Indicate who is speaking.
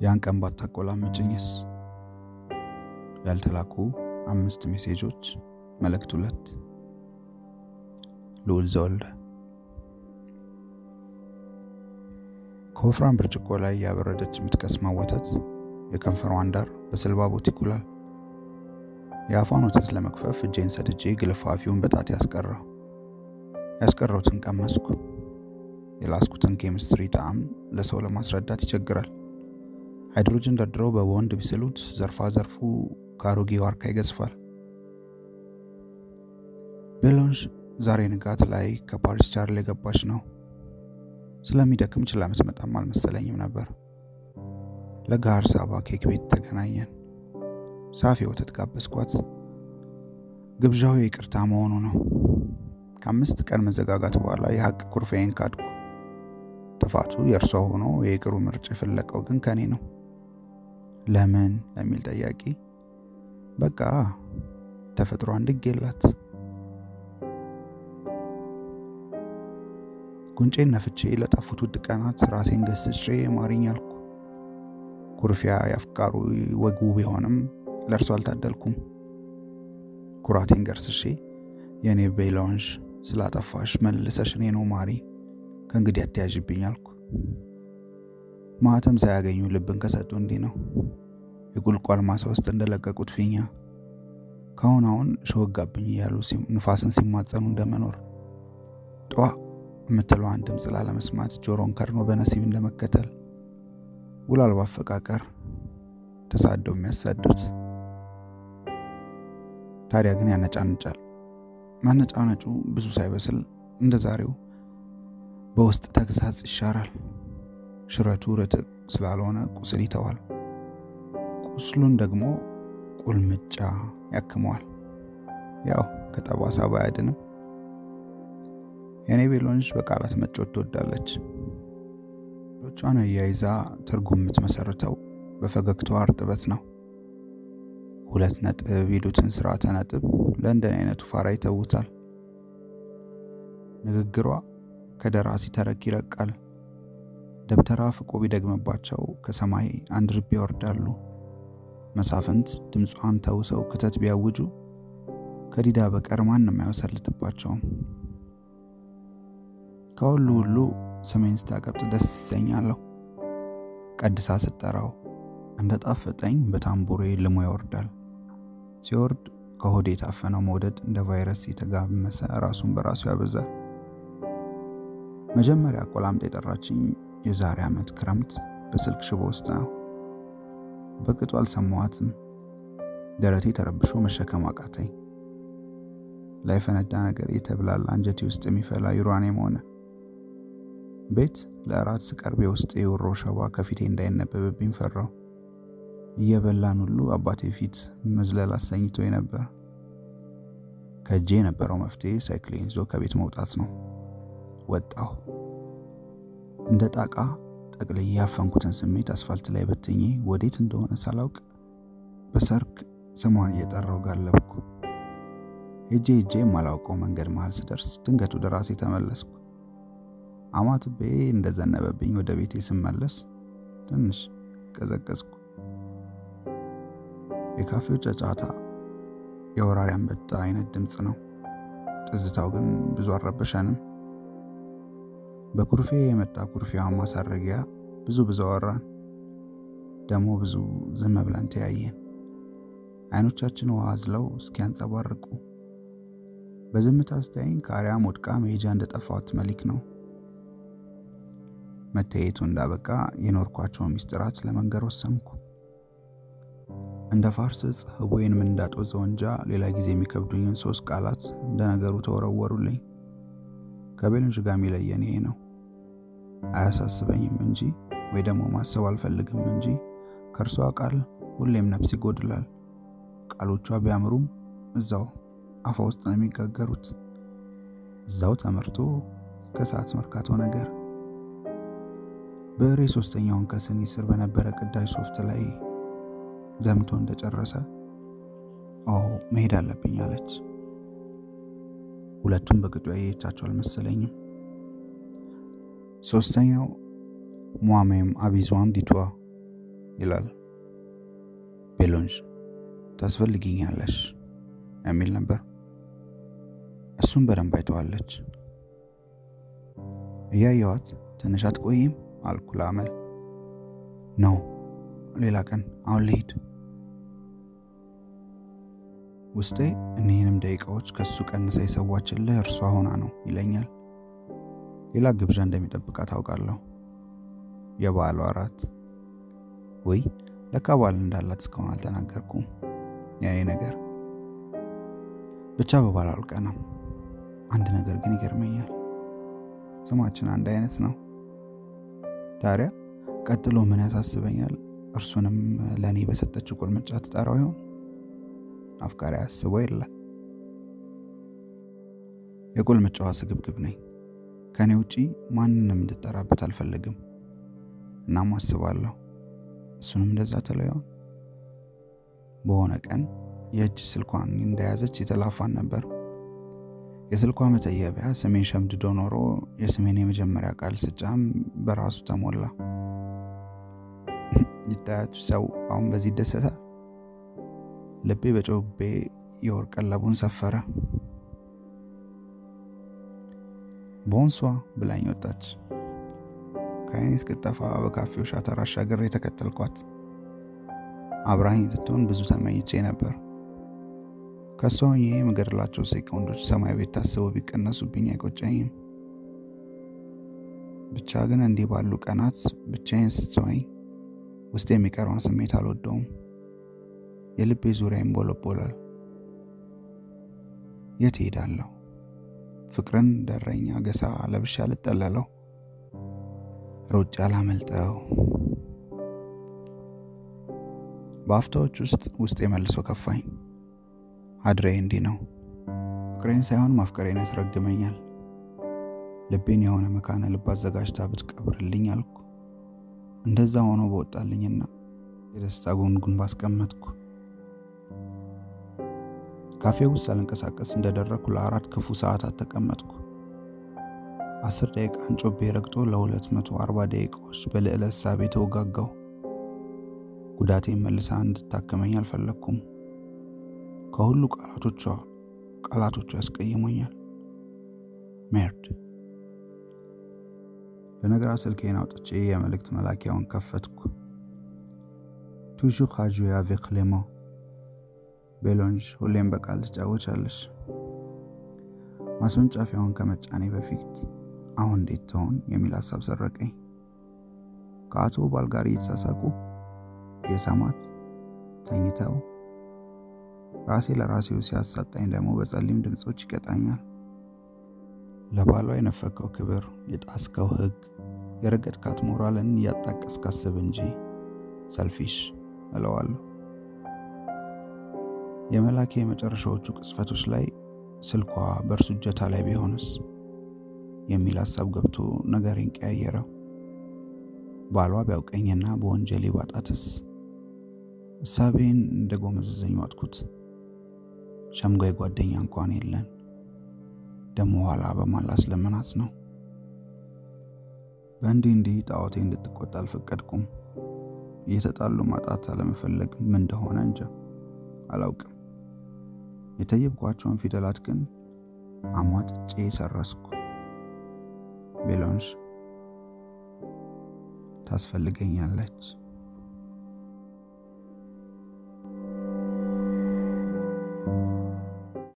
Speaker 1: ያን ቀን ባታቆላምጭኝስ? ያልተላኩ አምስት ሜሴጆች መልእክት ሁለት ልዑል ዘወልደ ከወፍራም ብርጭቆ ላይ ያበረደች የምትቀስመው ወተት የከንፈሯን ዳር በስልባቦት ይኩላል። የአፏን ወተት ለመክፈፍ እጄን ሰድጄ ግልፋፊውን በጣት ያስቀረው ያስቀረውትን ቀመስኩ። የላስኩትን ኬሚስትሪ ጣዕም ለሰው ለማስረዳት ይቸግራል። ሃይድሮጅን ደርድረው በቦንድ ቢስሉት ዘርፋ ዘርፉ ከአሮጌ ዋርካ ይገዝፋል። ቤሎንሽ ዛሬ ንጋት ላይ ከፓሪስ ቻርል የገባች ነው። ስለሚደክም ችላ የምትመጣም አልመሰለኝም ነበር። ለጋር ሳባ ኬክ ቤት ተገናኘን። ሳፊ ወተት ጋበዝኳት። ግብዣው ይቅርታ መሆኑ ነው። ከአምስት ቀን መዘጋጋት በኋላ የሀቅ ኩርፌን ካድኩ። ጥፋቱ የእርሷ ሆኖ የይቅሩ ምርጭ የፈለቀው ግን ከኔ ነው። ለምን ለሚል ጠያቂ በቃ ተፈጥሮ አንድግ የላት ጉንጬን ነፍቼ ለጠፉት ውድ ቀናት ራሴን ገስጬ ማሪኝ አልኩ። ኩርፊያ ያፍቃሩ ወጉ ቢሆንም ለእርሱ አልታደልኩም። ኩራቴን ገርስሼ የእኔ ቤሎንሽ ስላጠፋሽ መልሰሽ እኔ ነው ማሪ፣ ከእንግዲህ አትያዥብኝ አልኩ። ማህተም ሳያገኙ ልብን ከሰጡ እንዲህ ነው? የቁልቋል ማሳ ውስጥ እንደለቀቁት ፊኛ። ከአሁን አሁን ሸወጋብኝ እያሉ ንፋስን ሲማጸኑ እንደመኖር። ጠዋ የምትለዋን ድምፅ ላለመስማት ጆሮን ከርኖ በነሲብ እንደመከተል። ውል አልባ አፈቃቀር ተሳደው የሚያሳዱት። ታዲያ ግን ያነጫንጫል። ማነጫነጩ ብዙ ሳይበስል እንደ ዛሬው በውስጥ ተግሳጽ ይሻራል። ሽረቱ ርትዕ ስላልሆነ ቁስል ይተዋል። ቁስሉን ደግሞ ቁልምጫ ያክመዋል። ያው ከጠባሳ ባያድንም የእኔ ቤሎንሽ በቃላት መጮት ትወዳለች። ሎቿን አያይዛ ትርጉም የምትመሰርተው በፈገግታዋ እርጥበት ነው። ሁለት ነጥብ ይሉትን ስርዓተ ነጥብ ለእንደን አይነቱ ፋራ ይተውታል። ንግግሯ ከደራሲ ተረክ ይረቃል። ደብተራ ፍቆ ቢደግምባቸው ከሰማይ አንድ ርቤ ያወርዳሉ። መሳፍንት ድምጿን ተውሰው ክተት ቢያውጁ ከዲዳ በቀር ማንም አይወሰልትባቸውም። ከሁሉ ሁሉ ስሜን ስታቀብጥ ደስ ይሰኛለሁ። ቀድሳ ስጠራው እንደ ጣፈጠኝ በታምቡሬ ልሞ ይወርዳል። ሲወርድ ከሆድ የታፈነው መውደድ እንደ ቫይረስ የተጋመሰ ራሱን በራሱ ያበዛል። መጀመሪያ ቆላምጣ የጠራችኝ የዛሬ ዓመት ክረምት በስልክ ሽቦ ውስጥ ነው። በቅጡ አልሰማዋትም። ደረቴ ተረብሾ መሸከም አቃተኝ። ላይፈነዳ ነገር የተብላላ አንጀቴ ውስጥ የሚፈላ ዩራኒየም ሆነ። ቤት ለእራት ስቀርብ የውስጥ የውሮ ሸባ ከፊቴ እንዳይነበብብኝ ፈራው። እየበላን ሁሉ አባቴ ፊት መዝለል አሰኝቶ ነበር። ከእጄ የነበረው መፍትሄ ሳይክሌን ይዞ ከቤት መውጣት ነው። ወጣሁ። እንደ ጣቃ ጠቅልዬ ያፈንኩትን ስሜት አስፋልት ላይ በትኜ ወዴት እንደሆነ ሳላውቅ በሰርክ ስሟን እየጠራው ጋለብኩ። ሄጄ ሄጄ የማላውቀው መንገድ መሃል ስደርስ ድንገት ወደ ራሴ ተመለስኩ። አማትቤ እንደዘነበብኝ ወደ ቤቴ ስመለስ ትንሽ ቀዘቀዝኩ። የካፌው ጫጫታ የወራሪ አንበጣ አይነት ድምፅ ነው። ትዝታው ግን ብዙ አልረበሸንም። በኩርፌ የመጣ ኩርፊያ ማሳረጊያ ብዙ ብዙ አወራን። ደግሞ ብዙ ዝም ብለን ተያየን። አይኖቻችን ውሃ አዝለው እስኪያንጸባርቁ በዝምታ አስተያየኝ ከአርያም ወድቃ መሄጃ እንደጠፋት መሊክ ነው። መተያየቱ እንዳበቃ የኖርኳቸውን ሚስጥራት ለመንገር ወሰንኩ። እንደ ፋርስ ዕፅ ህቦዬን ምን እንዳጦዘው ሌላ ጊዜ የሚከብዱኝን ሶስት ቃላት እንደ ነገሩ ተወረወሩልኝ። ከቤሎንሽ ጋር የሚለየን ይሄ ነው። አያሳስበኝም እንጂ ወይ ደግሞ ማሰብ አልፈልግም እንጂ ከእርሷ ቃል ሁሌም ነፍስ ይጎድላል። ቃሎቿ ቢያምሩም እዛው አፋ ውስጥ ነው የሚጋገሩት። እዛው ተመርቶ ከሰዓት መርካቶ ነገር ብዕሬ ሶስተኛውን ከስኒ ስር በነበረ ቅዳጅ ሶፍት ላይ ደምቶ እንደጨረሰ ኦ መሄድ አለብኝ አለች። ሁለቱም በቅጡ ያየቻቸው አልመሰለኝም። ሶስተኛው ሟሜም አቢዟን ዲቷ ይላል። ቤሎንጅ ታስፈልጊኛለሽ የሚል ነበር። እሱም በደንብ አይተዋለች። እያየዋት ትንሽ አትቆይም አልኩ ለአመል። ነው ሌላ ቀን አሁን ልሂድ። ውስጤ እኒህንም ደቂቃዎች ከሱ ቀንሰ የሰዋችልህ እርሷ ሆና ነው ይለኛል። ሌላ ግብዣ እንደሚጠብቃት አውቃለሁ። የበዓሉ እራት ወይ ለካ በዓል እንዳላት እስካሁን አልተናገርኩም። የኔ ነገር ብቻ በበዓል አልቀናም። አንድ ነገር ግን ይገርመኛል። ስማችን አንድ አይነት ነው። ታዲያ ቀጥሎ ምን ያሳስበኛል? እርሱንም ለእኔ በሰጠችው ቁልምጫ ትጠራው ይሆን? አፍቃሪ አስበው የለ። የቁልምጫዋ ስግብግብ ነኝ። ከእኔ ውጪ ማንንም እንድጠራበት አልፈልግም። እናም አስባለሁ እሱንም እንደዛ ተለየውን። በሆነ ቀን የእጅ ስልኳን እንደያዘች የተላፋን ነበር። የስልኳ መተየቢያ ስሜን ሸምድዶ ኖሮ የስሜን የመጀመሪያ ቃል ስጫም በራሱ ተሞላ። ይታያችሁ ሰው አሁን በዚህ ይደሰታል። ልቤ በጮቤ የወርቅ ቀለቡን ሰፈረ። ቦንሷ ብላኝ ወጣች። ከአይኔ እስክጠፋ በካፌው ሻተር አሻግሬ የተከተልኳት። አብራኝ እንድትሆን ብዙ ተመኝቼ ነበር። ከሷ ሆኜ የምገድላቸው ሴኮንዶች ሰማይ ቤት ታስበው ቢቀነሱብኝ አይቆጨኝም። ብቻ ግን እንዲህ ባሉ ቀናት ብቻዬን ስትተወኝ ውስጥ የሚቀረውን ስሜት አልወደውም። የልቤ ዙሪያ ይንቦለቦላል። የት ሄዳለሁ? ፍቅርን ደረኛ ገሳ ለብሻ ልጠለለው ሮጬ አላመልጠው። በአፍታዎች ውስጥ ውስጥ የመልሶ ከፋኝ። አድሬ እንዲህ ነው። ፍቅሬን ሳይሆን ማፍቀሬን ያስረግመኛል። ልቤን የሆነ መካነ ልብ አዘጋጅታ ብትቀብርልኝ አልኩ። እንደዛ ሆኖ በወጣልኝና የደስታ ጉንጉን ባስቀመጥኩ። ካፌ ውስጥ ሳልንቀሳቀስ እንደደረግኩ ለአራት ክፉ ሰዓታት ተቀመጥኩ። አስር ደቂቃ አንጮቤ ረግጦ ለሁለት መቶ አርባ ደቂቃዎች በልዕለ እሳቤ ተወጋጋው። ጉዳቴን መልሳ እንድታከመኝ አልፈለግኩም። ከሁሉ ቃላቶቿ ቃላቶቿ ያስቀይሞኛል። merde ለነገራ ስልኬን አውጥቼ የመልእክት መላኪያውን ከፈትኩ። toujours tu joues avec les mots ቤሎንሽ ሁሌም በቃል ትጫወቻለሽ። ማስወንጫፊያውን ከመጫኔ በፊት አሁን እንዴት ትሆን የሚል ሀሳብ ሰረቀኝ። ከአቶ ባል ጋር እየተሳሳቁ የሰማት ተኝተው ራሴ ለራሴው ሲያሳጣኝ ደግሞ በጸሊም ድምፆች ይቀጣኛል። ለባሏ የነፈከው ክብር፣ የጣስከው ሕግ፣ የረገጥካት ሞራልን እያጣቀስ ካስብ እንጂ ሰልፊሽ እለዋለሁ። የመላኬ የመጨረሻዎቹ ቅጽፈቶች ላይ ስልኳ በእርሱ እጀታ ላይ ቢሆንስ የሚል ሀሳብ ገብቶ ነገሬን ቀያየረው። ባሏ ቢያውቀኝና በወንጀሌ ባጣትስ? እሳቤን እንደ ጎመዘዘኝ ዋጥኩት። ሸምጋይ ጓደኛ እንኳን የለን። ደሞ ኋላ በማላስ ለመናት ነው። በእንዲህ እንዲህ ጣዖቴ እንድትቆጣ አልፈቀድኩም። እየተጣሉ ማጣት አለመፈለግ ምን እንደሆነ እንጃ አላውቅም። የተየብኳቸውን ፊደላት ግን አሟጥጬ ሰረስኩ። ቤሎንሽ ታስፈልገኛለች።